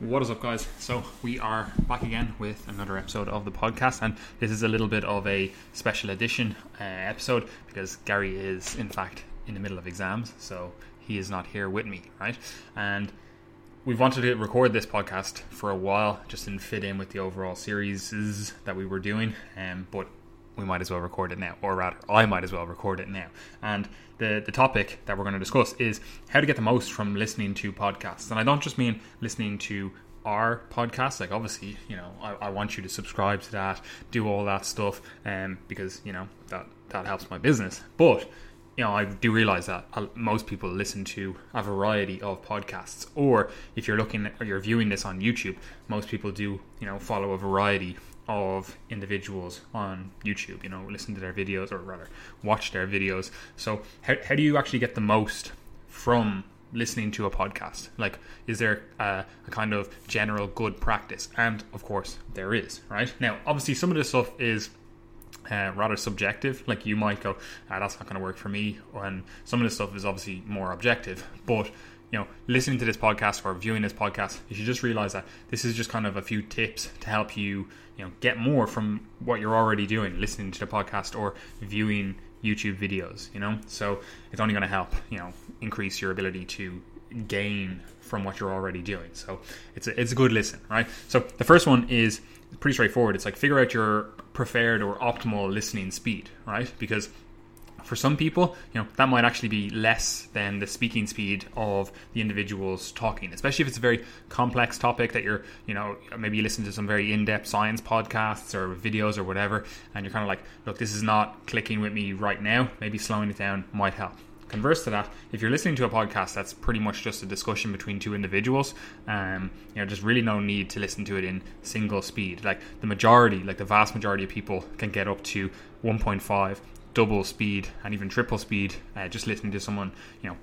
What is up, guys? So, we are back again with another episode of the podcast, and this is a little bit of a special edition uh, episode because Gary is, in fact, in the middle of exams, so he is not here with me, right? And we've wanted to record this podcast for a while, just didn't fit in with the overall series that we were doing, um, but we might as well record it now, or rather, I might as well record it now. And the the topic that we're going to discuss is how to get the most from listening to podcasts. And I don't just mean listening to our podcast. Like, obviously, you know, I, I want you to subscribe to that, do all that stuff, um, because you know that that helps my business. But you know, I do realize that most people listen to a variety of podcasts, or if you're looking or you're viewing this on YouTube, most people do, you know, follow a variety of individuals on YouTube, you know, listen to their videos or rather watch their videos. So, how, how do you actually get the most from listening to a podcast? Like, is there a, a, kind of general good practice? And of course, there is, right? Now, obviously, some of this stuff is. Uh, rather subjective, like you might go, ah, that's not going to work for me, and some of this stuff is obviously more objective. But you know, listening to this podcast or viewing this podcast, you should just realize that this is just kind of a few tips to help you, you know, get more from what you're already doing, listening to the podcast or viewing YouTube videos, you know? So it's only going to help, you know, increase your ability to gain from what you're already doing. So it's a, it's a good listen, right? So the first one is pretty straightforward. It's like figure out your preferred or optimal listening speed, right? Because for some people, you know, that might actually be less than the speaking speed of the individuals talking, especially if it's a very complex topic that you're, you know, maybe you listen to some very in-depth science podcasts or videos or whatever, and you're kind of like, look, this is not clicking with me right now. Maybe slowing it down might help. Converse to that, if you're listening to a podcast that's pretty much just a discussion between two individuals, um, you know, there's really no need to listen to it in single speed. Like the majority, like the vast majority of people can get up to 1.5 double speed and even triple speed uh, just listening to someone you know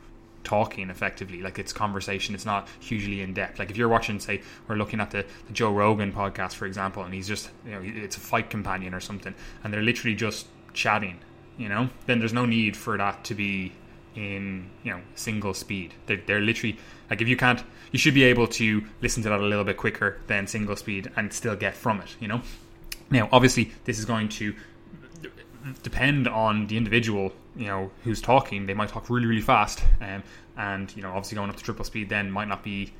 talking effectively. Like it's conversation it's not hugely in depth. Like if you're watching say we're looking at the, the joe rogan podcast for example and he's just you know it's a fight companion or something and they're literally just chatting you know then there's no need for that to be in you know single speed. They're, they're literally like if you can't you should be able to listen to that a little bit quicker than single speed and still get from it you know? Now obviously this is going to depend on the individual, you know, who's talking. They might talk really, really fast, um, and you know, obviously going up to triple speed then might not be,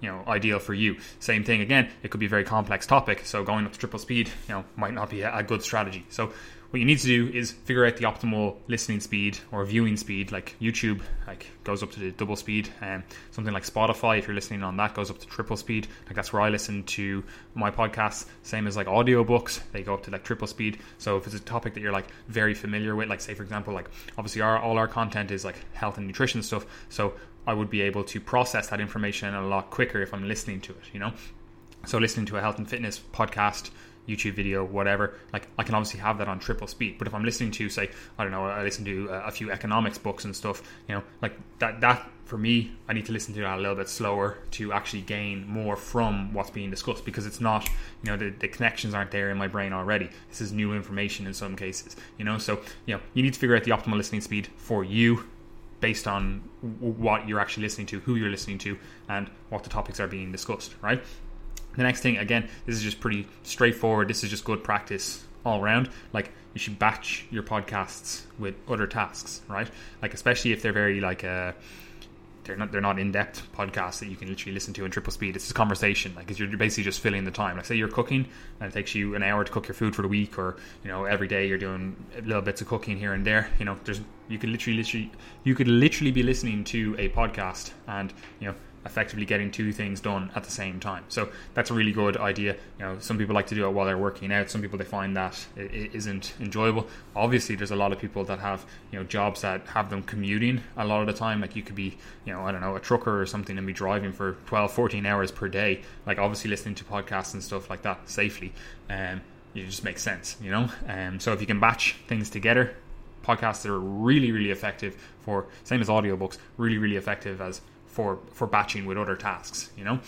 you know, ideal for you. Same thing again. It could be a very complex topic, so going up to triple speed, you know, might not be a, a good strategy. So what you need to do is figure out the optimal listening speed or viewing speed. Like YouTube, like goes up to the double speed, and um, something like Spotify, if you're listening on that, goes up to triple speed. Like that's where I listen to my podcasts. Same as like audiobooks, they go up to like triple speed. So if it's a topic that you're like very familiar with, like say for example, like obviously our all our content is like health and nutrition stuff. So I would be able to process that information a lot quicker if I'm listening to it. You know, so listening to a health and fitness podcast YouTube video, whatever, like I can obviously have that on triple speed. But if I'm listening to, say, I don't know, I listen to uh, a few economics books and stuff, you know, like that, that for me, I need to listen to that a little bit slower to actually gain more from what's being discussed because it's not, you know, the, the connections aren't there in my brain already. This is new information in some cases, you know, so, you know, you need to figure out the optimal listening speed for you based on what you're actually listening to, who you're listening to, and what the topics are being discussed, right? The next thing, again, this is just pretty straightforward. This is just good practice all around. Like you should batch your podcasts with other tasks, right? Like especially if they're very like uh, they're not they're not in depth podcasts that you can literally listen to in triple speed. It's a conversation, like you're basically just filling the time. Like say you're cooking and it takes you an hour to cook your food for the week, or you know every day you're doing little bits of cooking here and there. You know, there's you could literally literally you could literally be listening to a podcast and you know effectively getting two things done at the same time. So that's a really good idea. You know, some people like to do it while they're working out. Some people they find that it isn't enjoyable. Obviously, there's a lot of people that have you know jobs that have them commuting a lot of the time. Like you could be you know I don't know a trucker or something and be driving for 12, 14 hours per day. Like obviously listening to podcasts and stuff like that safely. Um, it just makes sense, you know. Um, so if you can batch things together, podcasts are really really effective for same as audiobooks really really effective as for for batching with other tasks you know?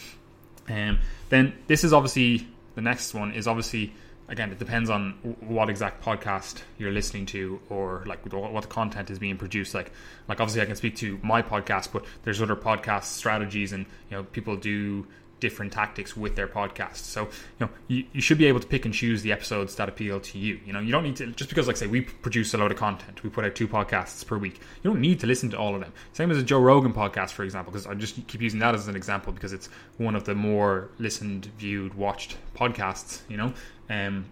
Um, then this is obviously the next one is obviously again it depends on what exact podcast you're listening to or like what the content is being produced. Like like obviously i can speak to my podcast but there's other podcast strategies and you know people do different tactics with their podcast. So, you know, you, you should be able to pick and choose the episodes that appeal to you. You know, you don't need to, just because, like, say, we produce a load of content, we put out two podcasts per week, you don't need to listen to all of them. Same as a Joe Rogan podcast, for example, because I just keep using that as an example because it's one of the more listened, viewed, watched podcasts, you know. Um,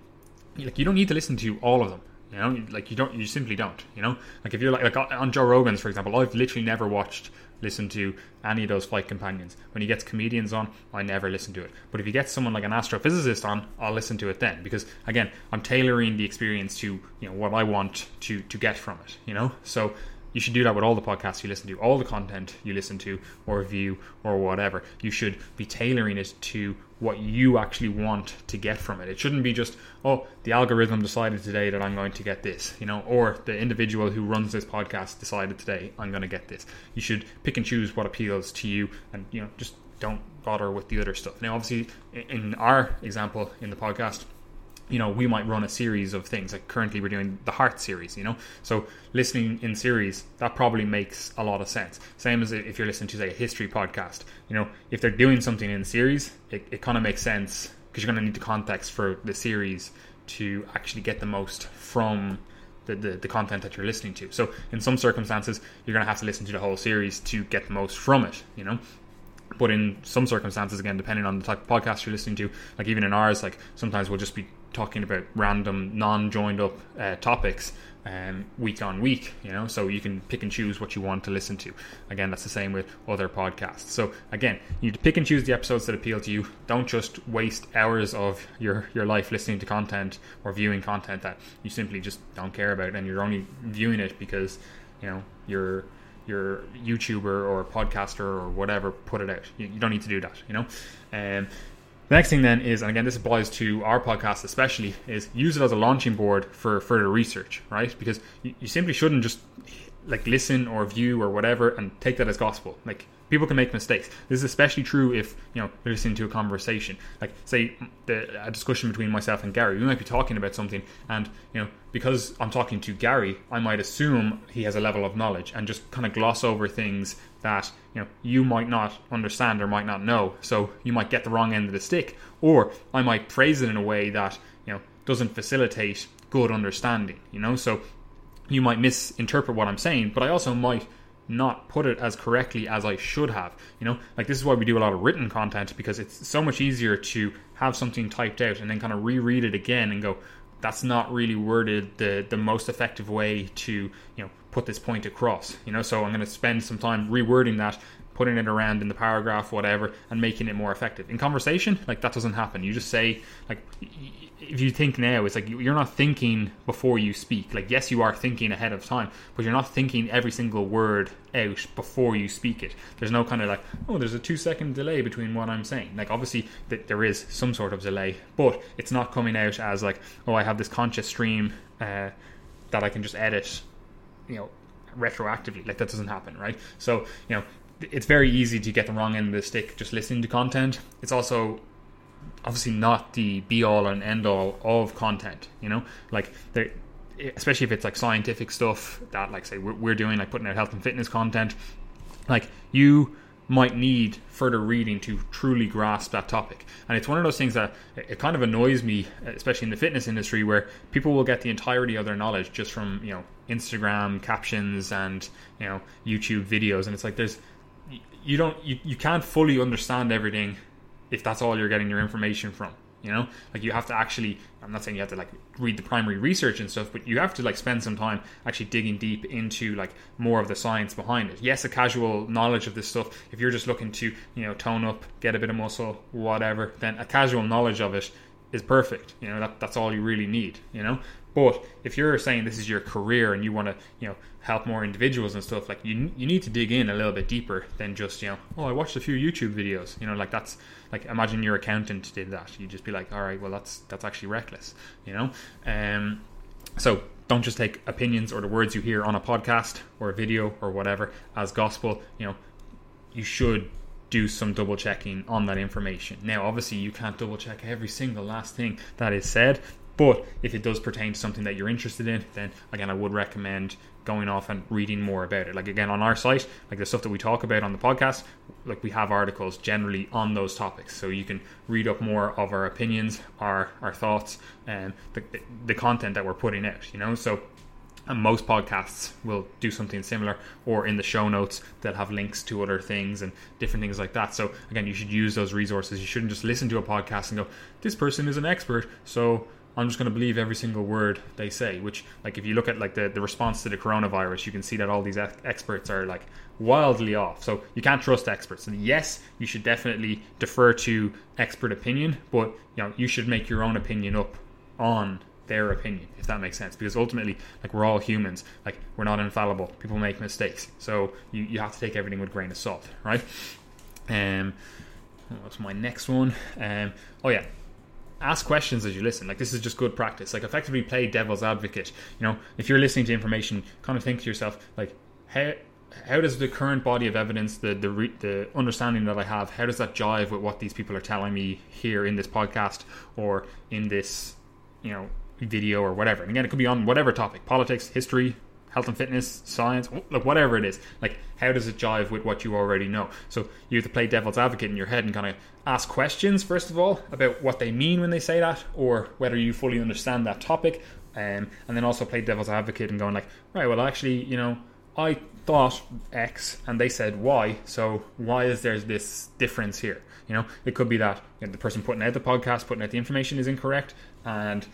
like, you don't need to listen to all of them. You know, like you don't, you simply don't. You know, like if you're like, like on Joe Rogan's, for example, I've literally never watched listen to any of those fight companions. When he gets comedians on, I never listen to it. But if he gets someone like an astrophysicist on, I'll listen to it then because again, I'm tailoring the experience to you know what I want to to get from it. You know, so you should do that with all the podcasts you listen to, all the content you listen to or view or whatever. You should be tailoring it to what you actually want to get from it. It shouldn't be just, oh, the algorithm decided today that I'm going to get this, you know, or the individual who runs this podcast decided today I'm going to get this. You should pick and choose what appeals to you and, you know, just don't bother with the other stuff. Now, obviously, in our example in the podcast, you know, we might run a series of things. Like currently, we're doing the Heart series. You know, so listening in series that probably makes a lot of sense. Same as if you're listening to say a history podcast. You know, if they're doing something in series, it, it kind of makes sense because you're going to need the context for the series to actually get the most from the, the, the, content that you're listening to. So in some circumstances, you're going to have to listen to the whole series to get the most from it. You know, but in some circumstances, again, depending on the type of podcast you're listening to, like even in ours, like sometimes we'll just be talking about random, non-joined up uh, topics um, week on week, you know, so you can pick and choose what you want to listen to. Again, that's the same with other podcasts. So again, you need to pick and choose the episodes that appeal to you. Don't just waste hours of your, your life listening to content or viewing content that you simply just don't care about and you're only viewing it because, you know, you're your YouTuber or podcaster or whatever put it out. You, you don't need to do that, you know. Um, the next thing then is, and again, this applies to our podcast especially, is use it as a launching board for further research, right? Because you, you simply shouldn't just like listen or view or whatever and take that as gospel. Like people can make mistakes. This is especially true if you know you're listening to a conversation. Like say the, a discussion between myself and Gary. We might be talking about something, and you know because I'm talking to Gary, I might assume he has a level of knowledge and just kind of gloss over things that you know you might not understand or might not know. So you might get the wrong end of the stick, or I might phrase it in a way that you know doesn't facilitate good understanding. You know, so you might misinterpret what I'm saying, but I also might not put it as correctly as I should have. You know, like this is why we do a lot of written content because it's so much easier to have something typed out and then kind of reread it again and go, that's not really worded the the most effective way to you know put this point across. You know, so I'm going to spend some time rewording that putting it around in the paragraph, whatever, and making it more effective. In conversation, like that doesn't happen. You just say, like, if you think now, it's like you're not thinking before you speak. Like, yes, you are thinking ahead of time, but you're not thinking every single word out before you speak it. There's no kind of like, oh, there's a two second delay between what I'm saying. Like, obviously, th- there is some sort of delay, but it's not coming out as like, oh, I have this conscious stream uh, that I can just edit, you know, retroactively. Like, that doesn't happen, right? So, you know, it's very easy to get the wrong end of the stick just listening to content. It's also obviously not the be all and end all of content. You know, like there, especially if it's like scientific stuff that, like, say we're doing, like putting out health and fitness content. Like you might need further reading to truly grasp that topic. And it's one of those things that it kind of annoys me, especially in the fitness industry, where people will get the entirety of their knowledge just from you know Instagram captions and you know YouTube videos, and it's like there's you don't you, you can't fully understand everything if that's all you're getting your information from you know? Like you have to actually i'm not saying you have to like read the primary research and stuff but you have to like spend some time actually digging deep into like more of the science behind it. Yes a casual knowledge of this stuff if you're just looking to you know tone up get a bit of muscle whatever then a casual knowledge of it is perfect you know? That, that's all you really need you know but if you're saying this is your career and you want to, you know, help more individuals and stuff, like you you need to dig in a little bit deeper than just, you know, oh, I watched a few YouTube videos. You know, like that's like imagine your accountant did that. You'd just be like, all right, well that's that's actually reckless. You know, um, so don't just take opinions or the words you hear on a podcast or a video or whatever as gospel. You know, you should do some double checking on that information. Now, obviously, you can't double check every single last thing that is said, But if it does pertain to something that you're interested in, then again, I would recommend going off and reading more about it. Like again, on our site, like the stuff that we talk about on the podcast, like we have articles generally on those topics, so you can read up more of our opinions, our our thoughts, and the the content that we're putting out. You know, so and most podcasts will do something similar or in the show notes they'll have links to other things and different things like that so again you should use those resources you shouldn't just listen to a podcast and go this person is an expert so i'm just going to believe every single word they say which like if you look at like the, the response to the coronavirus you can see that all these experts are like wildly off so you can't trust experts and yes you should definitely defer to expert opinion but you know you should make your own opinion up on their opinion, if that makes sense. Because ultimately, like we're all humans, like we're not infallible. People make mistakes, so you, you have to take everything with grain of salt, right? Um, what's my next one? Um, oh yeah, ask questions as you listen. Like this is just good practice. Like effectively play devil's advocate. You know, if you're listening to information, kind of think to yourself like, how how does the current body of evidence, the the re, the understanding that I have, how does that jive with what these people are telling me here in this podcast or in this, you know, video or whatever. And again, it could be on whatever topic politics, history, health and fitness, science, like whatever it is. Like, how does it jive with what you already know? So you have to play devil's advocate in your head and kind of ask questions, first of all, about what they mean when they say that, or whether you fully understand that topic. Um, and then also play devil's advocate and going like, right, well, actually, you know, I thought X and they said Y, so why is there this difference here? You know, it could be that you know, the person putting out the podcast, putting out the information is incorrect, and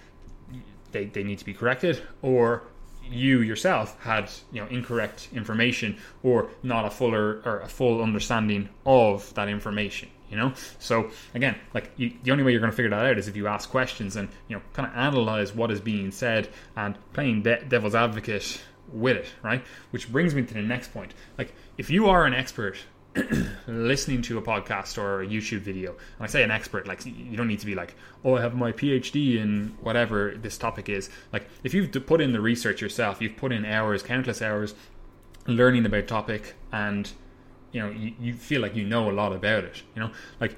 they, they need to be corrected or you yourself had you know incorrect information or not a fuller or a full understanding of that information you know? So again like you, the only way you're going to figure that out is if you ask questions and you know kind of analyze what is being said and playing de- devil's advocate with it right? Which brings me to the next point. Like if you are an expert listening to a podcast or a YouTube video, and I say an expert, like you don't need to be like, oh, I have my PhD in whatever this topic is. Like if you've put in the research yourself, you've put in hours, countless hours, learning about topic, and you know you, you feel like you know a lot about it. You know, like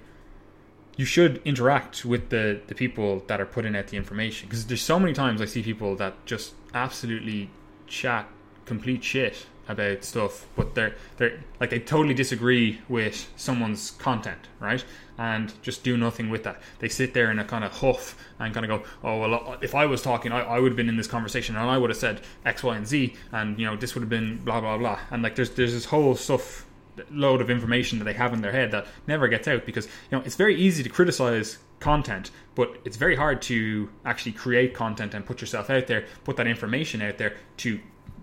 you should interact with the the people that are putting out the information because there's so many times I see people that just absolutely chat complete shit about stuff, but they're they're like they totally disagree with someone's content, right? And just do nothing with that. They sit there in a kind of huff and kind of go, "Oh well, uh, if I was talking, I, I would have been in this conversation and I would have said X, Y, and Z, and you know this would have been blah blah blah." And like there's there's this whole stuff load of information that they have in their head that never gets out because you know it's very easy to criticize content but it's very hard to actually create content and put yourself out there put that information out there to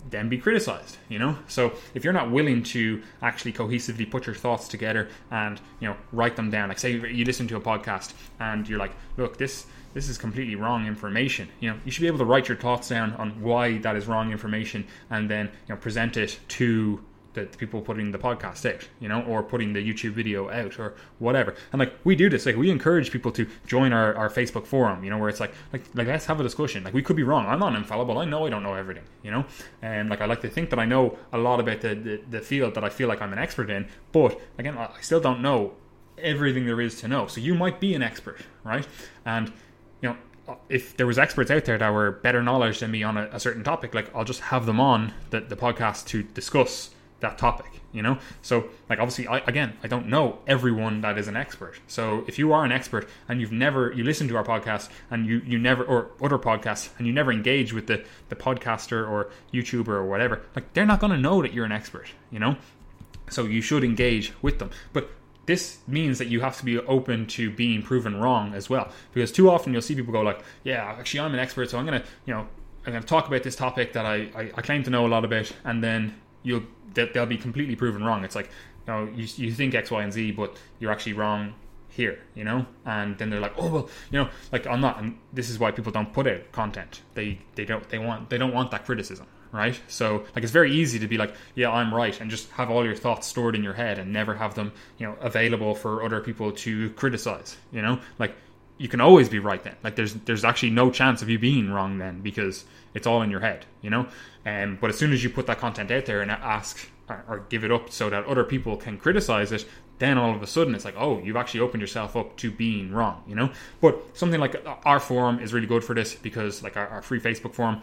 then be criticized you know? So if you're not willing to actually cohesively put your thoughts together and you know write them down like say you listen to a podcast and you're like look this this is completely wrong information you know you should be able to write your thoughts down on why that is wrong information and then you know present it to the, people putting the podcast out, you know, or putting the YouTube video out or whatever. And like we do this, like we encourage people to join our, our Facebook forum, you know, where it's like like like let's have a discussion. Like we could be wrong. I'm not infallible. I know I don't know everything, you know. And like I like to think that I know a lot about the, the, the field that I feel like I'm an expert in, but again, I still don't know everything there is to know. So you might be an expert, right? And you know, if there was experts out there that were better knowledge than me on a, a certain topic, like I'll just have them on the, the podcast to discuss that topic you know? So like obviously I, again i don't know everyone that is an expert. So if you are an expert and you've never you listen to our podcast and you you never or other podcasts and you never engage with the the podcaster or youtuber or whatever like they're not going to know that you're an expert you know? So you should engage with them. But this means that you have to be open to being proven wrong as well. Because too often you'll see people go like yeah actually i'm an expert so i'm gonna you know i'm gonna talk about this topic that i i, I claim to know a lot about and then you'll they'll be completely proven wrong. It's like, you know, you, you think X, Y, and Z, but you're actually wrong here, you know? And then they're like, oh well, you know, like I'm not. And this is why people don't put out content. They they don't they want they don't want that criticism, right? So like it's very easy to be like, yeah, I'm right, and just have all your thoughts stored in your head and never have them, you know, available for other people to criticize. You know, like you can always be right then. Like there's there's actually no chance of you being wrong then because it's all in your head, you know. Um, but as soon as you put that content out there and ask or, or give it up so that other people can criticize it, then all of a sudden it's like, oh, you've actually opened yourself up to being wrong, you know? But something like our forum is really good for this because, like, our, our free Facebook forum,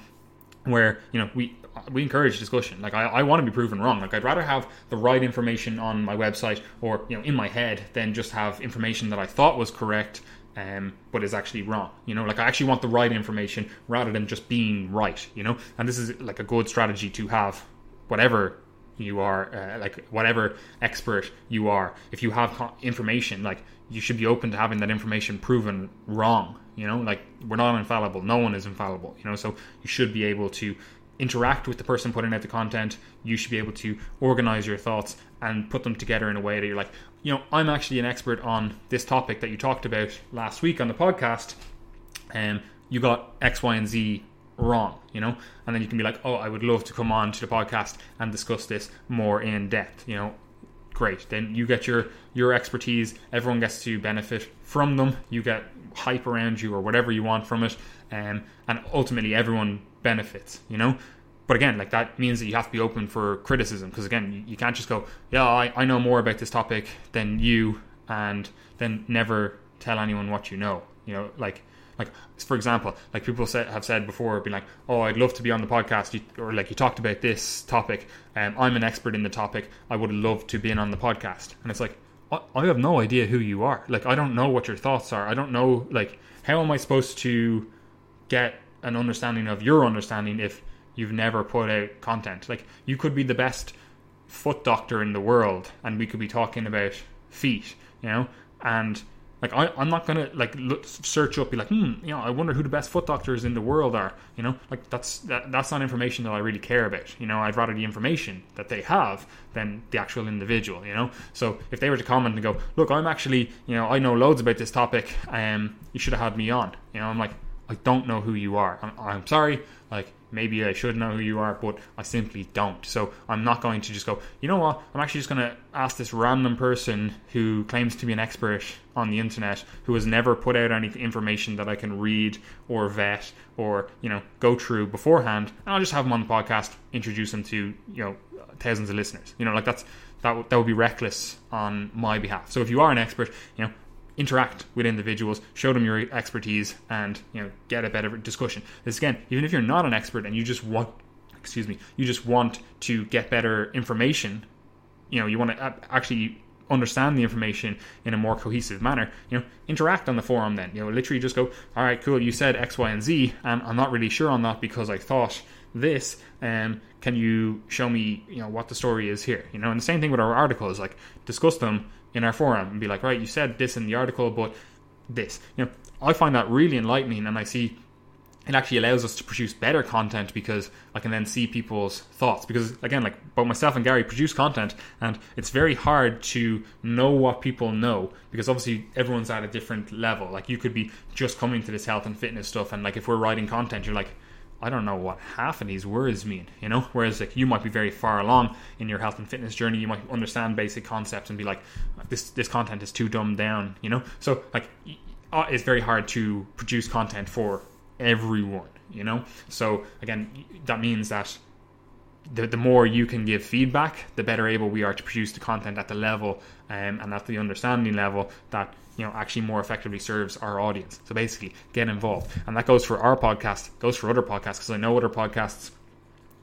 where, you know, we we encourage discussion. Like I, I want to be proven wrong. Like I'd rather have the right information on my website or you know in my head than just have information that I thought was correct um, but is actually wrong. You know, like I actually want the right information rather than just being right. You know, and this is like a good strategy to have, whatever you are, uh, like whatever expert you are. If you have information, like you should be open to having that information proven wrong. You know, like we're not infallible. No one is infallible. You know, so you should be able to interact with the person putting out the content. You should be able to organize your thoughts and put them together in a way that you're like, you know, I'm actually an expert on this topic that you talked about last week on the podcast, and you got X, Y, and Z wrong, you know, and then you can be like, oh, I would love to come on to the podcast and discuss this more in depth, you know. Great. Then you get your your expertise. Everyone gets to benefit from them. You get hype around you or whatever you want from it, um, and ultimately everyone benefits. You know, but again, like that means that you have to be open for criticism because again, you, you, can't just go, yeah, I, I know more about this topic than you, and then never tell anyone what you know. You know, like like for example, like people say, have said before, be like, oh, I'd love to be on the podcast, you, or like you talked about this topic, and um, I'm an expert in the topic. I would love to be on the podcast, and it's like. I have no idea who you are. Like, I don't know what your thoughts are. I don't know, like, how am I supposed to get an understanding of your understanding if you've never put out content. Like you could be the best foot doctor in the world, and we could be talking about feet, you know, and like I, I'm not gonna like look, search up, be like, hmm, you know, I wonder who the best foot doctors in the world are. You know, like that's that, that's not information that I really care about. You know, I'd rather the information that they have than the actual individual. You know, so if they were to comment and go, look, I'm actually, you know, I know loads about this topic. Um, you should have had me on. You know, I'm like, I don't know who you are. I'm, I'm sorry. Like maybe I should know who you are, but I simply don't. So I'm not going to just go, you know what, I'm actually just going to ask this random person who claims to be an expert on the internet, who has never put out any information that I can read or vet or, you know, go through beforehand, and I'll just have him on the podcast, introduce him to, you know, thousands of listeners. You know, like that's, that, that would be reckless on my behalf. So if you are an expert, you know, interact with individuals, show them your expertise, and you know get a better discussion. This again, even if you're not an expert and you just want, excuse me, you just want to get better information, you know, you want to actually understand the information in a more cohesive manner, you know, interact on the forum then. You know, literally just go, all right, cool, you said X, Y, and Z, and I'm not really sure on that because I thought this, and um, can you show me, you know, what the story is here? You know, and the same thing with our articles, like discuss them in our forum and be like, right, you said this in the article, but this. You know, I find that really enlightening, and I see it actually allows us to produce better content because I can then see people's thoughts. Because again, like both myself and Gary produce content, and it's very hard to know what people know because obviously everyone's at a different level. Like you could be just coming to this health and fitness stuff, and like if we're writing content, you're like, I don't know what half of these words mean, you know? Whereas like you might be very far along in your health and fitness journey, you might understand basic concepts and be like, this this content is too dumbed down, you know? So like uh, it's very hard to produce content for everyone, you know? So again, that means that the, the more you can give feedback, the better able we are to produce the content at the level um, and at the understanding level that you know actually more effectively serves our audience. So basically, get involved, and that goes for our podcast, goes for other podcasts because I know other podcasts,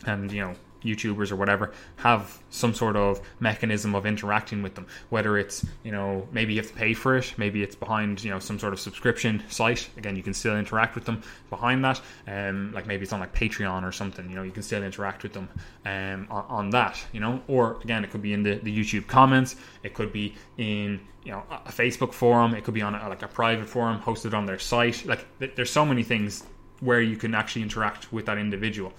and you know YouTubers or whatever have some sort of mechanism of interacting with them. Whether it's you know maybe you have to pay for it, maybe it's behind you know some sort of subscription site. Again, you can still interact with them behind that. Um, like maybe it's on like Patreon or something. You know, you can still interact with them um, on, on that. You know, or again, it could be in the, the YouTube comments. It could be in you know a Facebook forum. It could be on a, like a private forum hosted on their site. Like there's so many things where you can actually interact with that individual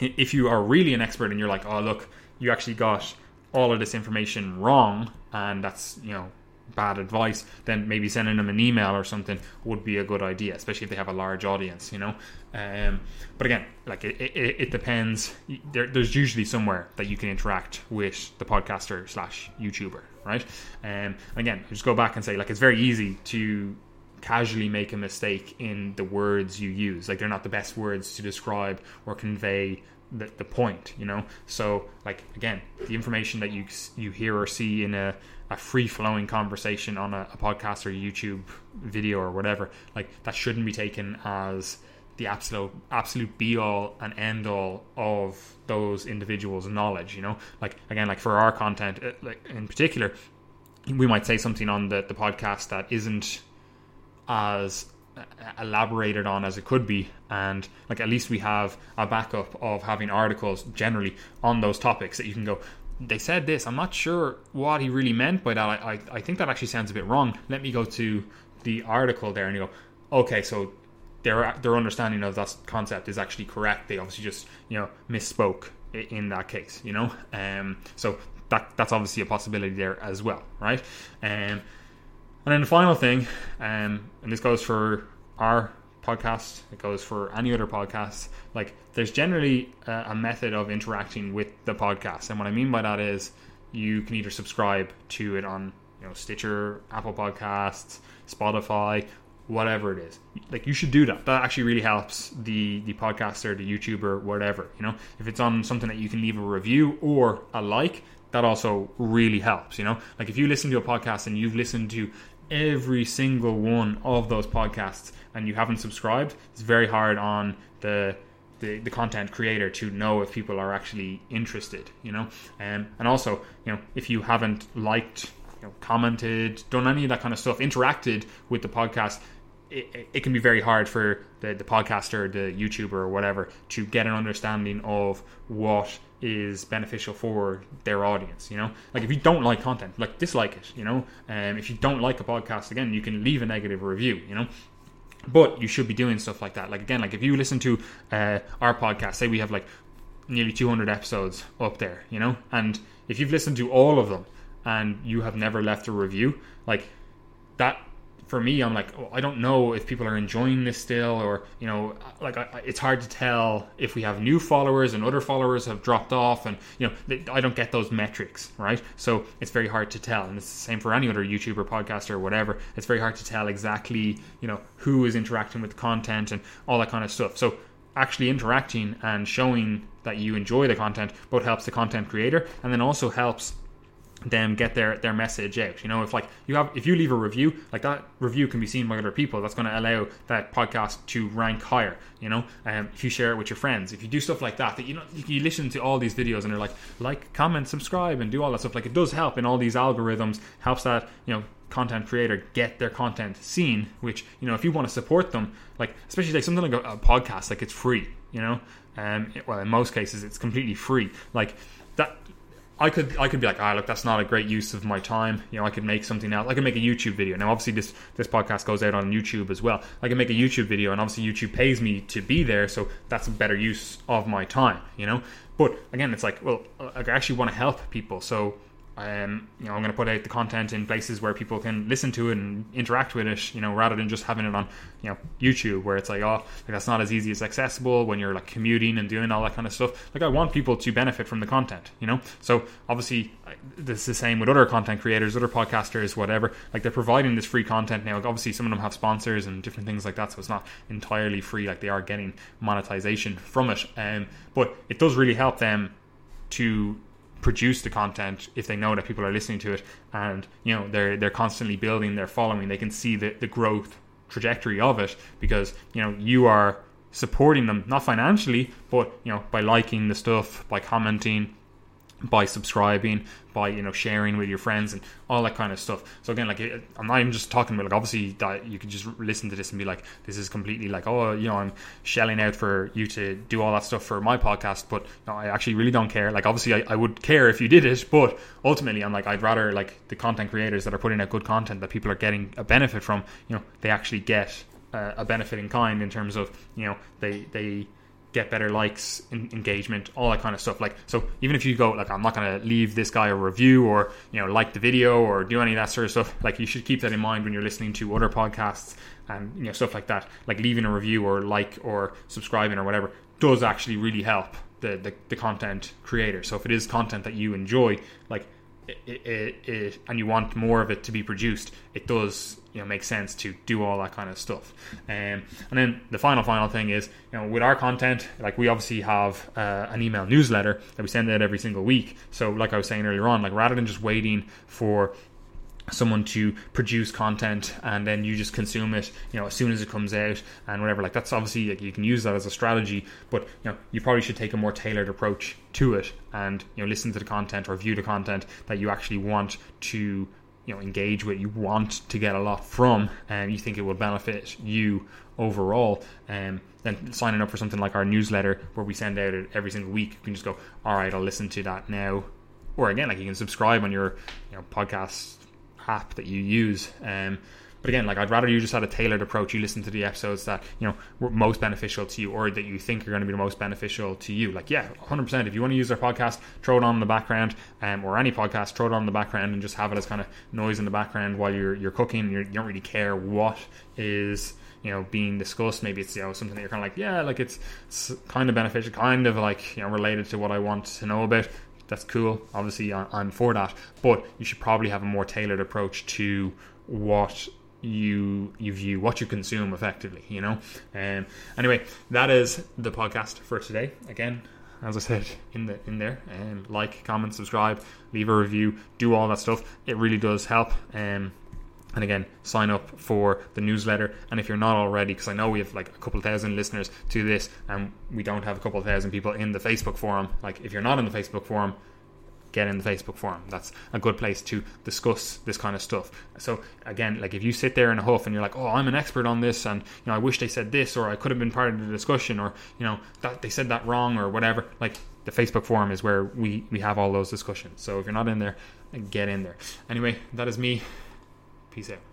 if you are really an expert and you're like, oh look, you actually got all of this information wrong, and that's you know bad advice, then maybe sending them an email or something would be a good idea, especially if they have a large audience, you know. Um, but again, like it, it, it depends. There, there's usually somewhere that you can interact with the podcaster slash YouTuber, right? Um, again, just go back and say like it's very easy to casually make a mistake in the words you use. Like they're not the best words to describe or convey the, the point you know so like again the information that you you hear or see in a, a free flowing conversation on a, a podcast or youtube video or whatever like that shouldn't be taken as the absolute absolute be all and end all of those individuals knowledge you know like again like for our content uh, like in particular we might say something on the, the podcast that isn't as elaborated on as it could be and like at least we have a backup of having articles generally on those topics that you can go they said this. I'm not sure what he really meant by that. I, I, I think that actually sounds a bit wrong. Let me go to the article there and you go okay so their their understanding of that concept is actually correct. They obviously just you know misspoke in that case you know? Um so that that's obviously a possibility there as well right? Um and then the final thing, um, and this goes for our podcast, it goes for any other podcast. Like, there's generally a, a method of interacting with the podcast, and what I mean by that is you can either subscribe to it on you know Stitcher, Apple Podcasts, Spotify, whatever it is. Like you should do that. That actually really helps the the podcaster, the YouTuber, whatever. You know, if it's on something that you can leave a review or a like, that also really helps. You know, like if you listen to a podcast and you've listened to every single one of those podcasts and you haven't subscribed, it's very hard on the the, the content creator to know if people are actually interested, you know. Um, and also, you know, if you haven't liked, you know, commented, done any of that kind of stuff, interacted with the podcast, it, it can be very hard for the, the podcaster, the YouTuber, or whatever to get an understanding of what is beneficial for their audience you know? Like if you don't like content like dislike it you know? Um, if you don't like a podcast again you can leave a negative review you know? But you should be doing stuff like that. Like again like if you listen to uh, our podcast say we have like nearly 200 episodes up there you know? And if you've listened to all of them and you have never left a review like that for me, I'm like, I don't know if people are enjoying this still, or you know, like I, it's hard to tell if we have new followers and other followers have dropped off, and you know, I don't get those metrics, right? So it's very hard to tell, and it's the same for any other YouTuber, podcaster, or whatever. It's very hard to tell exactly, you know, who is interacting with the content and all that kind of stuff. So actually interacting and showing that you enjoy the content both helps the content creator and then also helps them get their their message out. You know if like you have if you leave a review like that review can be seen by other people. That's going to allow that podcast to rank higher you know um, if you share it with your friends. If you do stuff like that that you know you listen to all these videos and they're like like comment subscribe and do all that stuff. Like it does help in all these algorithms helps that you know content creator get their content seen which you know if you want to support them like especially like something like a, a podcast like it's free you know? Um well in most cases it's completely free. Like that I could I could be like, ah, look, that's not a great use of my time. You know, I could make something else. I could make a YouTube video. Now, obviously, this this podcast goes out on YouTube as well. I can make a YouTube video, and obviously, YouTube pays me to be there, so that's a better use of my time. You know, but again, it's like, well, I actually want to help people, so um, you know, I'm going to put out the content in places where people can listen to it and interact with it, you know, rather than just having it on, you know, YouTube where it's like, oh, like that's not as easy as accessible when you're like commuting and doing all that kind of stuff. Like, I want people to benefit from the content, you know. So obviously, this is the same with other content creators, other podcasters, whatever. Like, they're providing this free content now. Like, obviously, some of them have sponsors and different things like that, so it's not entirely free. Like, they are getting monetization from it, um, but it does really help them to produce the content if they know that people are listening to it. And you know they're they're constantly building their following. They can see the, the growth trajectory of it because you know you are supporting them not financially but you know by liking the stuff by commenting by subscribing, by you know sharing with your friends and all that kind of stuff. So again, like I'm not even just talking about like obviously that you can just listen to this and be like, this is completely like oh you know I'm shelling out for you to do all that stuff for my podcast, but no, I actually really don't care. Like obviously I, I would care if you did it, but ultimately I'm like I'd rather like the content creators that are putting out good content that people are getting a benefit from. You know they actually get uh, a benefit in kind in terms of you know they they get better likes, engagement, all that kind of stuff. Like, so even if you go, like, I'm not going to leave this guy a review or, you know, like the video or do any of that sort of stuff, like, you should keep that in mind when you're listening to other podcasts and, you know, stuff like that. Like, leaving a review or like or subscribing or whatever does actually really help the, the, the content creator. So if it is content that you enjoy, like, it, it, it, and you want more of it to be produced, it does you know make sense to do all that kind of stuff. Um, and then the final final thing is you know with our content, like we obviously have uh, an email newsletter that we send out every single week. So like I was saying earlier on, like rather than just waiting for someone to produce content and then you just consume it you know as soon as it comes out and whatever. Like that's obviously like, you can use that as a strategy but you know you probably should take a more tailored approach to it and you know listen to the content or view the content that you actually want to you know engage with you want to get a lot from and you think it will benefit you overall. Um, then signing up for something like our newsletter where we send out it every single week you can just go all right i'll listen to that now. Or again like you can subscribe on your you know podcast app that you use. Um, but again, like I'd rather you just had a tailored approach. You listen to the episodes that you know were most beneficial to you, or that you think are going to be the most beneficial to you. Like, yeah, hundred percent. If you want to use our podcast, throw it on in the background, um, or any podcast, throw it on in the background and just have it as kind of noise in the background while you're you're cooking. You're, you do not really care what is you know being discussed. Maybe it's you know something that you're kind of like, yeah, like it's, it's kind of beneficial, kind of like you know related to what I want to know about that's cool. Obviously, I'm for that, but you should probably have a more tailored approach to what you you view what you consume effectively you know um anyway that is the podcast for today again as i said in the in there um like comment subscribe leave a review do all that stuff it really does help um and again sign up for the newsletter and if you're not already because i know we have like a couple thousand listeners to this and we don't have a couple thousand people in the facebook forum like if you're not in the facebook forum get in the Facebook forum. That's a good place to discuss this kind of stuff. So again, like if you sit there in a huff and you're like, "Oh, I'm an expert on this," and you know, I wish they said this, or I could have been part of the discussion, or you know, that they said that wrong, or whatever. Like the Facebook forum is where we we have all those discussions. So if you're not in there, get in there. Anyway, that is me. Peace out.